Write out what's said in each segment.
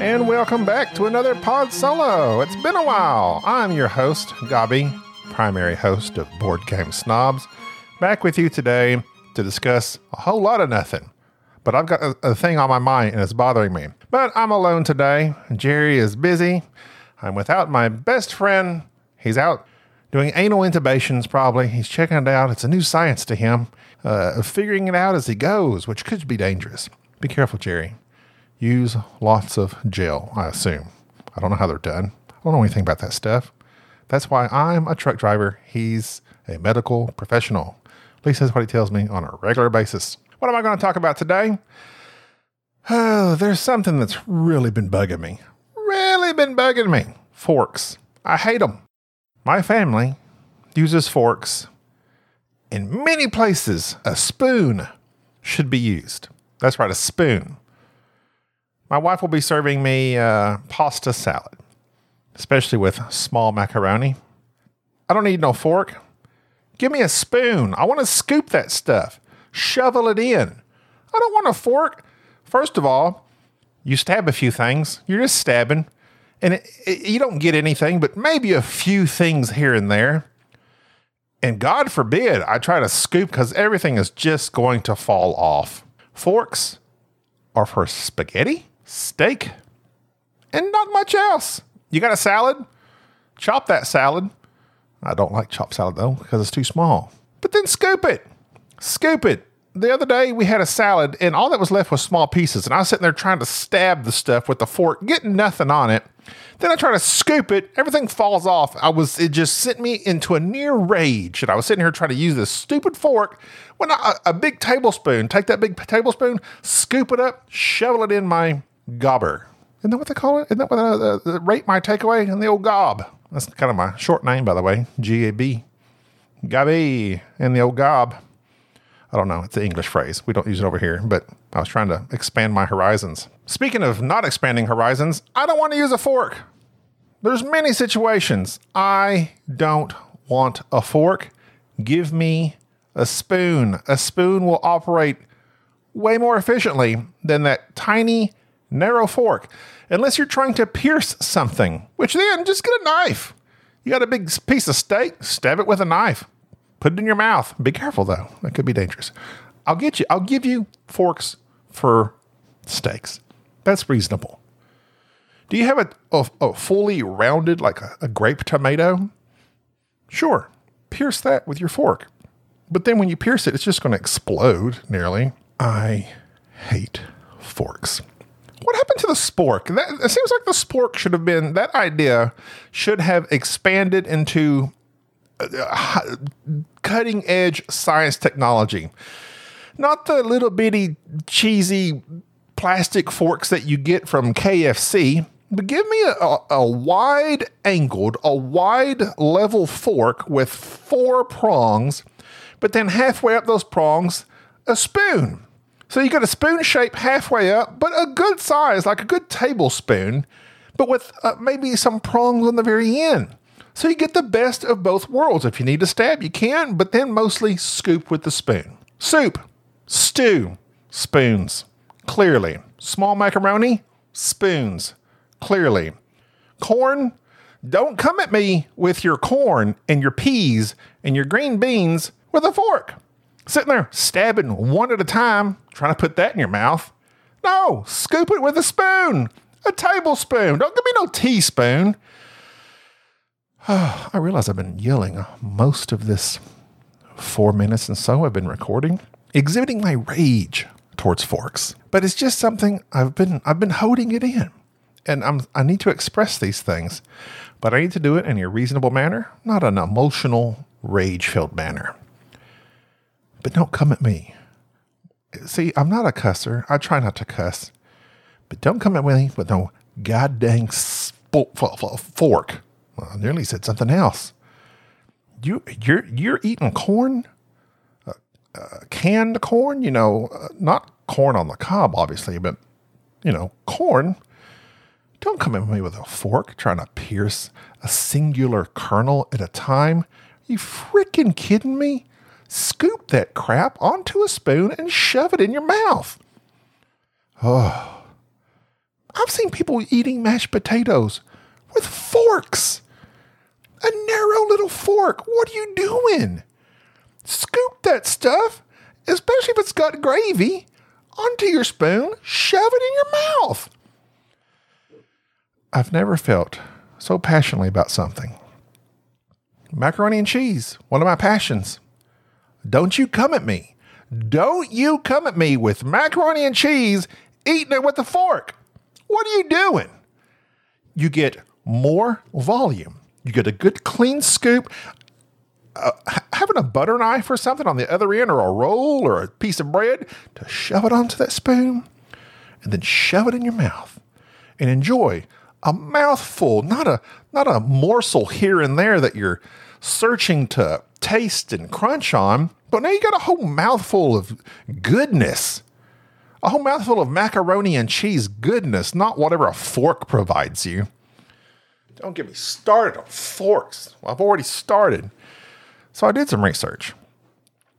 And welcome back to another Pod Solo. It's been a while. I'm your host, Gabi, primary host of Board Game Snobs, back with you today to discuss a whole lot of nothing. But I've got a, a thing on my mind and it's bothering me. But I'm alone today. Jerry is busy. I'm without my best friend. He's out doing anal intubations, probably. He's checking it out. It's a new science to him, uh, figuring it out as he goes, which could be dangerous. Be careful, Jerry. Use lots of gel, I assume. I don't know how they're done. I don't know anything about that stuff. That's why I'm a truck driver. He's a medical professional. Least that's what he tells me on a regular basis. What am I going to talk about today? Oh, there's something that's really been bugging me. Really been bugging me. Forks. I hate them. My family uses forks. In many places, a spoon should be used. That's right, a spoon. My wife will be serving me uh, pasta salad, especially with small macaroni. I don't need no fork. Give me a spoon. I want to scoop that stuff, shovel it in. I don't want a fork. First of all, you stab a few things, you're just stabbing, and it, it, you don't get anything, but maybe a few things here and there. And God forbid I try to scoop because everything is just going to fall off. Forks are for spaghetti, steak, and not much else. You got a salad? Chop that salad. I don't like chopped salad though because it's too small. But then scoop it. Scoop it. The other day we had a salad and all that was left was small pieces. And I was sitting there trying to stab the stuff with the fork, getting nothing on it. Then I try to scoop it, everything falls off. I was it just sent me into a near rage. And I was sitting here trying to use this stupid fork when a, big tablespoon, take that big tablespoon, scoop it up, shovel it in my gobber. Isn't that what they call it? Isn't that what uh, rate my takeaway in the old gob? That's kind of my short name, by the way. G A B. Gabi in the old gob. I don't know. It's an English phrase. We don't use it over here, but I was trying to expand my horizons. Speaking of not expanding horizons, I don't want to use a fork. There's many situations. I don't want a fork. Give me a spoon. A spoon will operate way more efficiently than that tiny, narrow fork. Unless you're trying to pierce something, which then just get a knife. You got a big piece of steak, stab it with a knife. Put it in your mouth. Be careful though. That could be dangerous. I'll get you. I'll give you forks for steaks. That's reasonable. Do you have a, a, a fully rounded, like a, a grape tomato? Sure. Pierce that with your fork. But then when you pierce it, it's just going to explode nearly. I hate forks. Happened to the spork? That, it seems like the spork should have been, that idea should have expanded into uh, cutting edge science technology. Not the little bitty cheesy plastic forks that you get from KFC, but give me a, a, a wide angled, a wide level fork with four prongs, but then halfway up those prongs, a spoon. So you got a spoon shape halfway up, but a good size, like a good tablespoon, but with uh, maybe some prongs on the very end. So you get the best of both worlds. If you need to stab, you can, but then mostly scoop with the spoon. Soup, stew, spoons, clearly. Small macaroni, spoons, clearly. Corn, don't come at me with your corn and your peas and your green beans with a fork. Sitting there stabbing one at a time, trying to put that in your mouth. No, scoop it with a spoon, a tablespoon. Don't give me no teaspoon. I realize I've been yelling most of this four minutes and so I've been recording, exhibiting my rage towards forks. But it's just something I've been I've been holding it in. And I'm I need to express these things. But I need to do it in a reasonable manner, not an emotional, rage filled manner. But don't come at me. See, I'm not a cusser. I try not to cuss. But don't come at me with no goddamn sp- fork. Well, I nearly said something else. You, you're, you're eating corn, a, uh, canned corn, you know, uh, not corn on the cob, obviously, but, you know, corn. Don't come at me with a fork trying to pierce a singular kernel at a time. Are you freaking kidding me? Scoop that crap onto a spoon and shove it in your mouth. Oh. I've seen people eating mashed potatoes with forks. A narrow little fork. What are you doing? Scoop that stuff, especially if it's got gravy, onto your spoon, shove it in your mouth. I've never felt so passionately about something. Macaroni and cheese, one of my passions. Don't you come at me. Don't you come at me with macaroni and cheese eating it with a fork. What are you doing? You get more volume. You get a good clean scoop. Uh, having a butter knife or something on the other end, or a roll or a piece of bread to shove it onto that spoon, and then shove it in your mouth and enjoy a mouthful, not a not a morsel here and there that you're searching to taste and crunch on, but now you got a whole mouthful of goodness. A whole mouthful of macaroni and cheese goodness, not whatever a fork provides you. Don't get me started on forks. I've already started. So I did some research.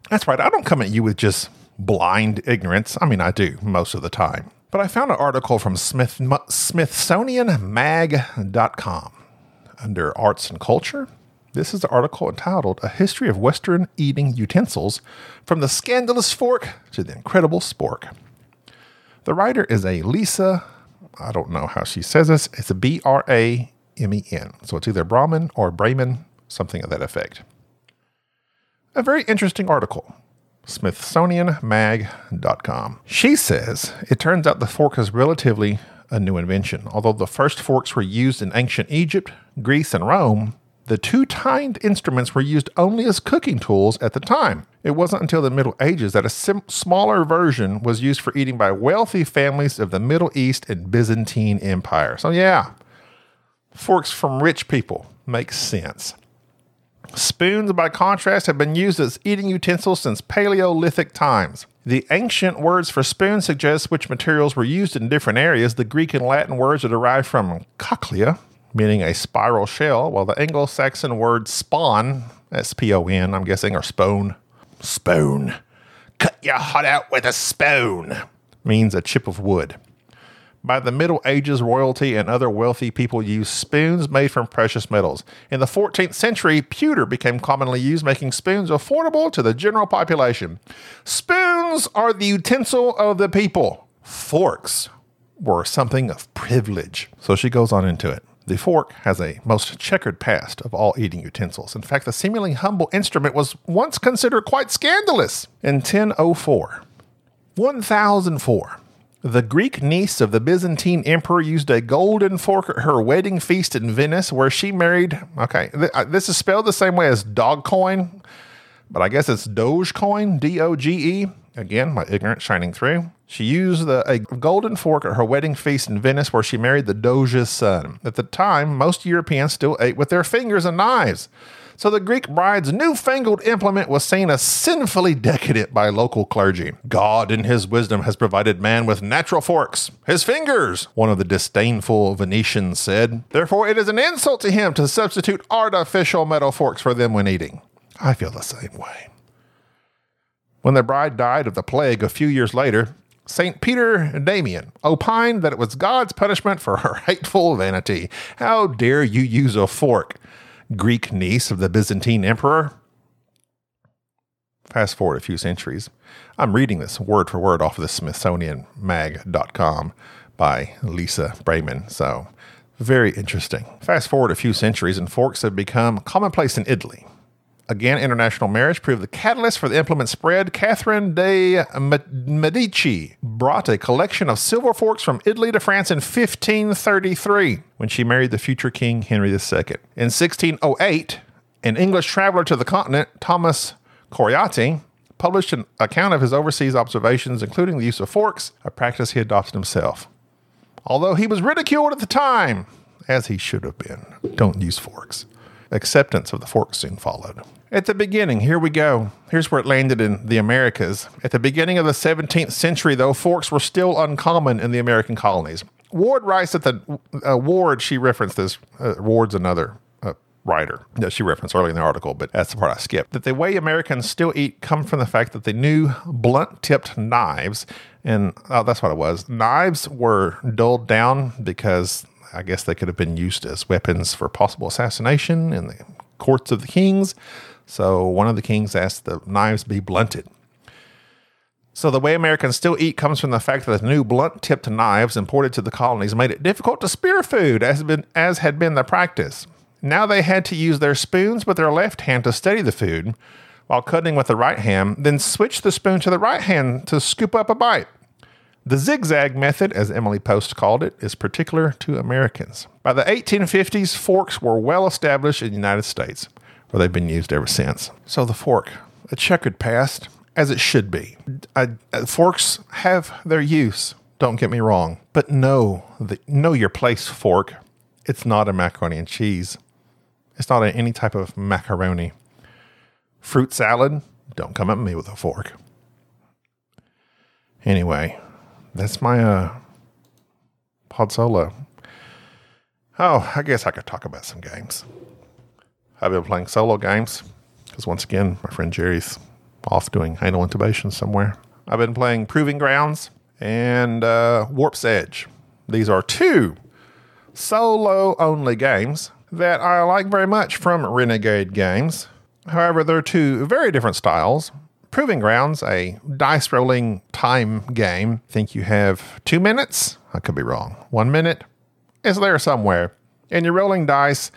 That's right, I don't come at you with just blind ignorance. I mean, I do most of the time. But I found an article from Smith, SmithsonianMag.com under Arts and Culture. This is the article entitled A History of Western Eating Utensils From the Scandalous Fork to the Incredible Spork. The writer is a Lisa, I don't know how she says this, it's a B R A M E N. So it's either Brahmin or Brahmin, something of that effect. A very interesting article. SmithsonianMag.com. She says it turns out the fork is relatively a new invention. Although the first forks were used in ancient Egypt, Greece, and Rome, the two tined instruments were used only as cooking tools at the time. It wasn't until the Middle Ages that a sim- smaller version was used for eating by wealthy families of the Middle East and Byzantine Empire. So, yeah, forks from rich people makes sense. Spoons, by contrast, have been used as eating utensils since Paleolithic times. The ancient words for spoon suggest which materials were used in different areas. The Greek and Latin words are derived from cochlea, meaning a spiral shell, while the Anglo Saxon word spawn, S P O N, I'm guessing, or spoon, spoon, cut your heart out with a spoon, means a chip of wood. By the Middle Ages, royalty and other wealthy people used spoons made from precious metals. In the 14th century, pewter became commonly used, making spoons affordable to the general population. Spoons are the utensil of the people. Forks were something of privilege. So she goes on into it. The fork has a most checkered past of all eating utensils. In fact, the seemingly humble instrument was once considered quite scandalous. In 1004, 1004, the Greek niece of the Byzantine emperor used a golden fork at her wedding feast in Venice, where she married. Okay, th- uh, this is spelled the same way as dog coin, but I guess it's Dogecoin, D O G E. Again, my ignorance shining through. She used the, a golden fork at her wedding feast in Venice, where she married the Doge's son. At the time, most Europeans still ate with their fingers and knives. So the Greek bride's newfangled implement was seen as sinfully decadent by local clergy. God, in his wisdom, has provided man with natural forks, his fingers, one of the disdainful Venetians said. Therefore, it is an insult to him to substitute artificial metal forks for them when eating. I feel the same way. When the bride died of the plague a few years later, St. Peter Damian opined that it was God's punishment for her hateful vanity. How dare you use a fork? Greek niece of the Byzantine emperor. Fast forward a few centuries. I'm reading this word for word off of the SmithsonianMag.com by Lisa Brahmin. So, very interesting. Fast forward a few centuries, and forks have become commonplace in Italy. Again, international marriage proved the catalyst for the implement spread. Catherine de Medici brought a collection of silver forks from Italy to France in 1533 when she married the future King Henry II. In 1608, an English traveler to the continent, Thomas Coriati, published an account of his overseas observations, including the use of forks, a practice he adopted himself. Although he was ridiculed at the time, as he should have been. Don't use forks. Acceptance of the fork soon followed. At the beginning, here we go. Here's where it landed in the Americas. At the beginning of the 17th century, though, forks were still uncommon in the American colonies. Ward writes that the uh, Ward, she referenced this, uh, Ward's another uh, writer that she referenced early in the article, but that's the part I skipped. That the way Americans still eat come from the fact that they knew blunt tipped knives, and oh, that's what it was. Knives were dulled down because I guess they could have been used as weapons for possible assassination in the courts of the kings. So one of the kings asked the knives be blunted. So the way Americans still eat comes from the fact that the new blunt-tipped knives imported to the colonies made it difficult to spear food, as, been, as had been the practice. Now they had to use their spoons with their left hand to steady the food while cutting with the right hand, then switch the spoon to the right hand to scoop up a bite. The zigzag method, as Emily Post called it, is particular to Americans. By the 1850s, forks were well established in the United States where they've been used ever since. So the fork, a checkered past, as it should be. I, uh, forks have their use. Don't get me wrong, but know the, know your place. Fork. It's not a macaroni and cheese. It's not a, any type of macaroni. Fruit salad. Don't come at me with a fork. Anyway, that's my uh, pod solo. Oh, I guess I could talk about some games. I've been playing solo games because once again, my friend Jerry's off doing anal intubation somewhere. I've been playing Proving Grounds and uh, Warp's Edge. These are two solo only games that I like very much from Renegade Games. However, they're two very different styles. Proving Grounds, a dice rolling time game. I think you have two minutes. I could be wrong. One minute is there somewhere. And you're rolling dice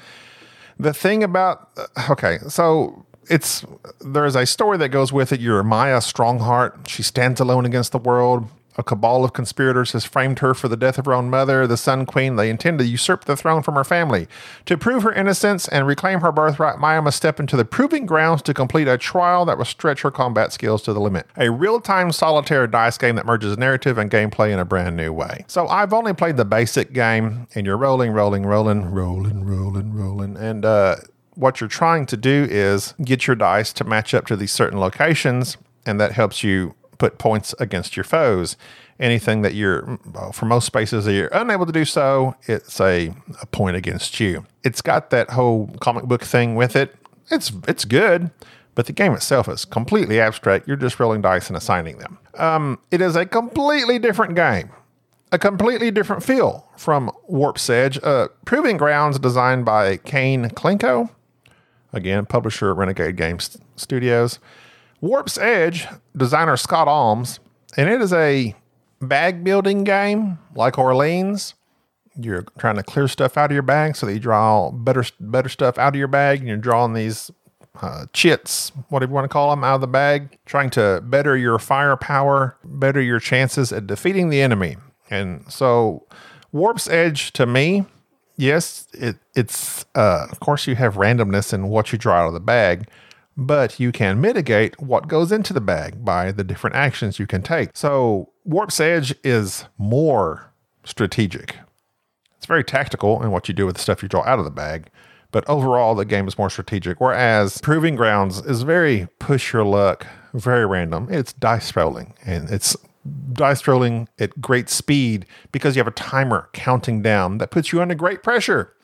the thing about uh, okay, so it's there's a story that goes with it. You're Maya Strongheart. She stands alone against the world. A cabal of conspirators has framed her for the death of her own mother, the Sun Queen. They intend to usurp the throne from her family. To prove her innocence and reclaim her birthright, Maya must step into the proving grounds to complete a trial that will stretch her combat skills to the limit. A real time solitaire dice game that merges narrative and gameplay in a brand new way. So I've only played the basic game, and you're rolling, rolling, rolling, rolling, rolling, rolling. And, uh, what you're trying to do is get your dice to match up to these certain locations, and that helps you put points against your foes. Anything that you're, well, for most spaces that you're unable to do so, it's a, a point against you. It's got that whole comic book thing with it. It's it's good, but the game itself is completely abstract. You're just rolling dice and assigning them. Um, it is a completely different game, a completely different feel from Warp's Edge. Uh, Proving Grounds, designed by Kane Klenko, again, publisher Renegade Games Studios. Warp's Edge, designer Scott Almes, and it is a bag building game like Orleans. You're trying to clear stuff out of your bag so that you draw better better stuff out of your bag, and you're drawing these uh, chits, whatever you want to call them, out of the bag, trying to better your firepower, better your chances at defeating the enemy. And so, Warp's Edge to me, yes, it, it's uh, of course you have randomness in what you draw out of the bag, but you can mitigate what goes into the bag by the different actions you can take. So, Warp's Edge is more strategic. It's very tactical in what you do with the stuff you draw out of the bag, but overall, the game is more strategic. Whereas Proving Grounds is very push your luck, very random. It's dice rolling, and it's dice rolling at great speed because you have a timer counting down that puts you under great pressure.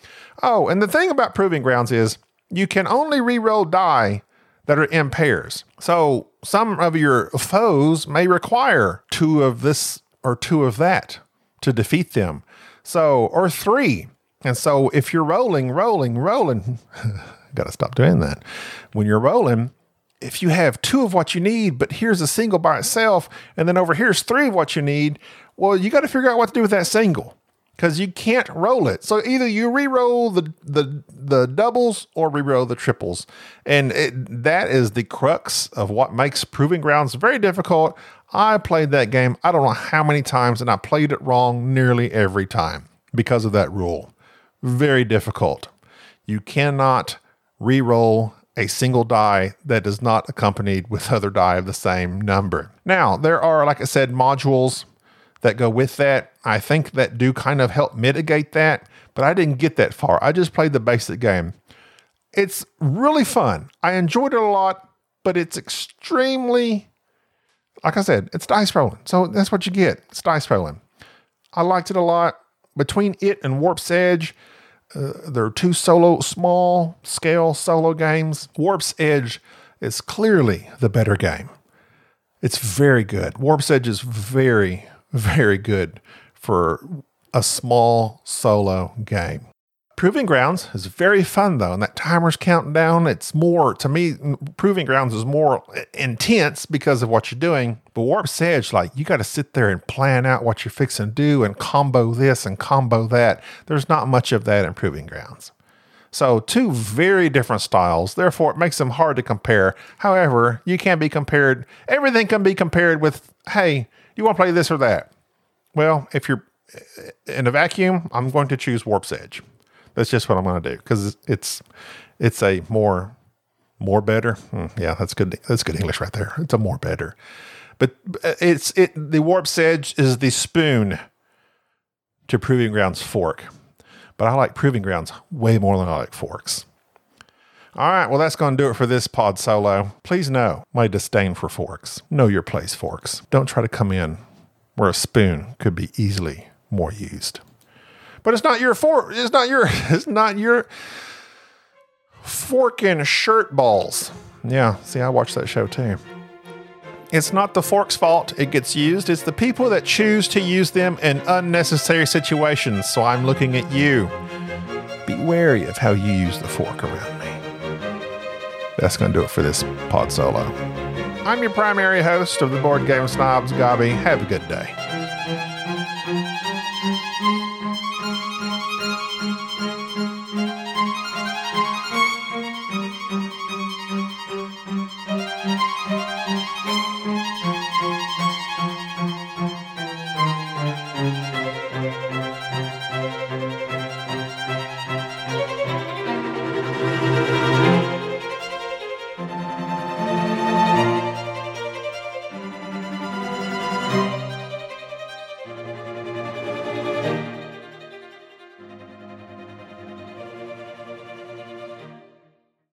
Oh, and the thing about Proving Grounds is you can only re-roll die that are in pairs. So some of your foes may require two of this or two of that to defeat them. So, or three. And so if you're rolling, rolling, rolling, got to stop doing that. When you're rolling, if you have two of what you need, but here's a single by itself, and then over here's three of what you need, well, you got to figure out what to do with that single because you can't roll it. So either you re-roll the the the doubles or re-roll the triples, and it, that is the crux of what makes Proving Grounds very difficult. I played that game I don't know how many times, and I played it wrong nearly every time because of that rule. Very difficult. You cannot re-roll a single die that is not accompanied with other die of the same number. Now, there are, like I said, modules that go with that. I think that do kind of help mitigate that, but I didn't get that far. I just played the basic game. It's really fun. I enjoyed it a lot, but it's extremely, like I said, it's dice rolling. So that's what you get. It's dice rolling. I liked it a lot. Between it and Warp's Edge, uh, there are two solo, small scale solo games. Warp's Edge is clearly the better game. It's very good. Warp's Edge is very, very good for a small solo game. Proving Grounds is very fun though, and that timer's counting down. It's more to me. Proving Grounds is more eh, intense because of what you're doing. But Warp's Edge, like you got to sit there and plan out what you're fixing to do and combo this and combo that. There's not much of that in Proving Grounds. So, two very different styles. Therefore, it makes them hard to compare. However, you can be compared, everything can be compared with, hey, you want to play this or that? Well, if you're in a vacuum, I'm going to choose Warp's Edge. That's just what I'm going to do because it's it's a more more better. Hmm, yeah, that's good. That's good English right there. It's a more better. But uh, it's it. The Warp's Edge is the spoon to Proving Grounds fork, but I like Proving Grounds way more than I like forks. All right, well, that's going to do it for this pod solo. Please know my disdain for forks. Know your place, forks. Don't try to come in where a spoon could be easily more used. But it's not your fork. It's not your. It's not your fork forking shirt balls. Yeah, see, I watched that show too. It's not the fork's fault it gets used, it's the people that choose to use them in unnecessary situations. So I'm looking at you. Be wary of how you use the fork around. That's going to do it for this pod solo. I'm your primary host of the Board Game Snobs, Gobby. Have a good day.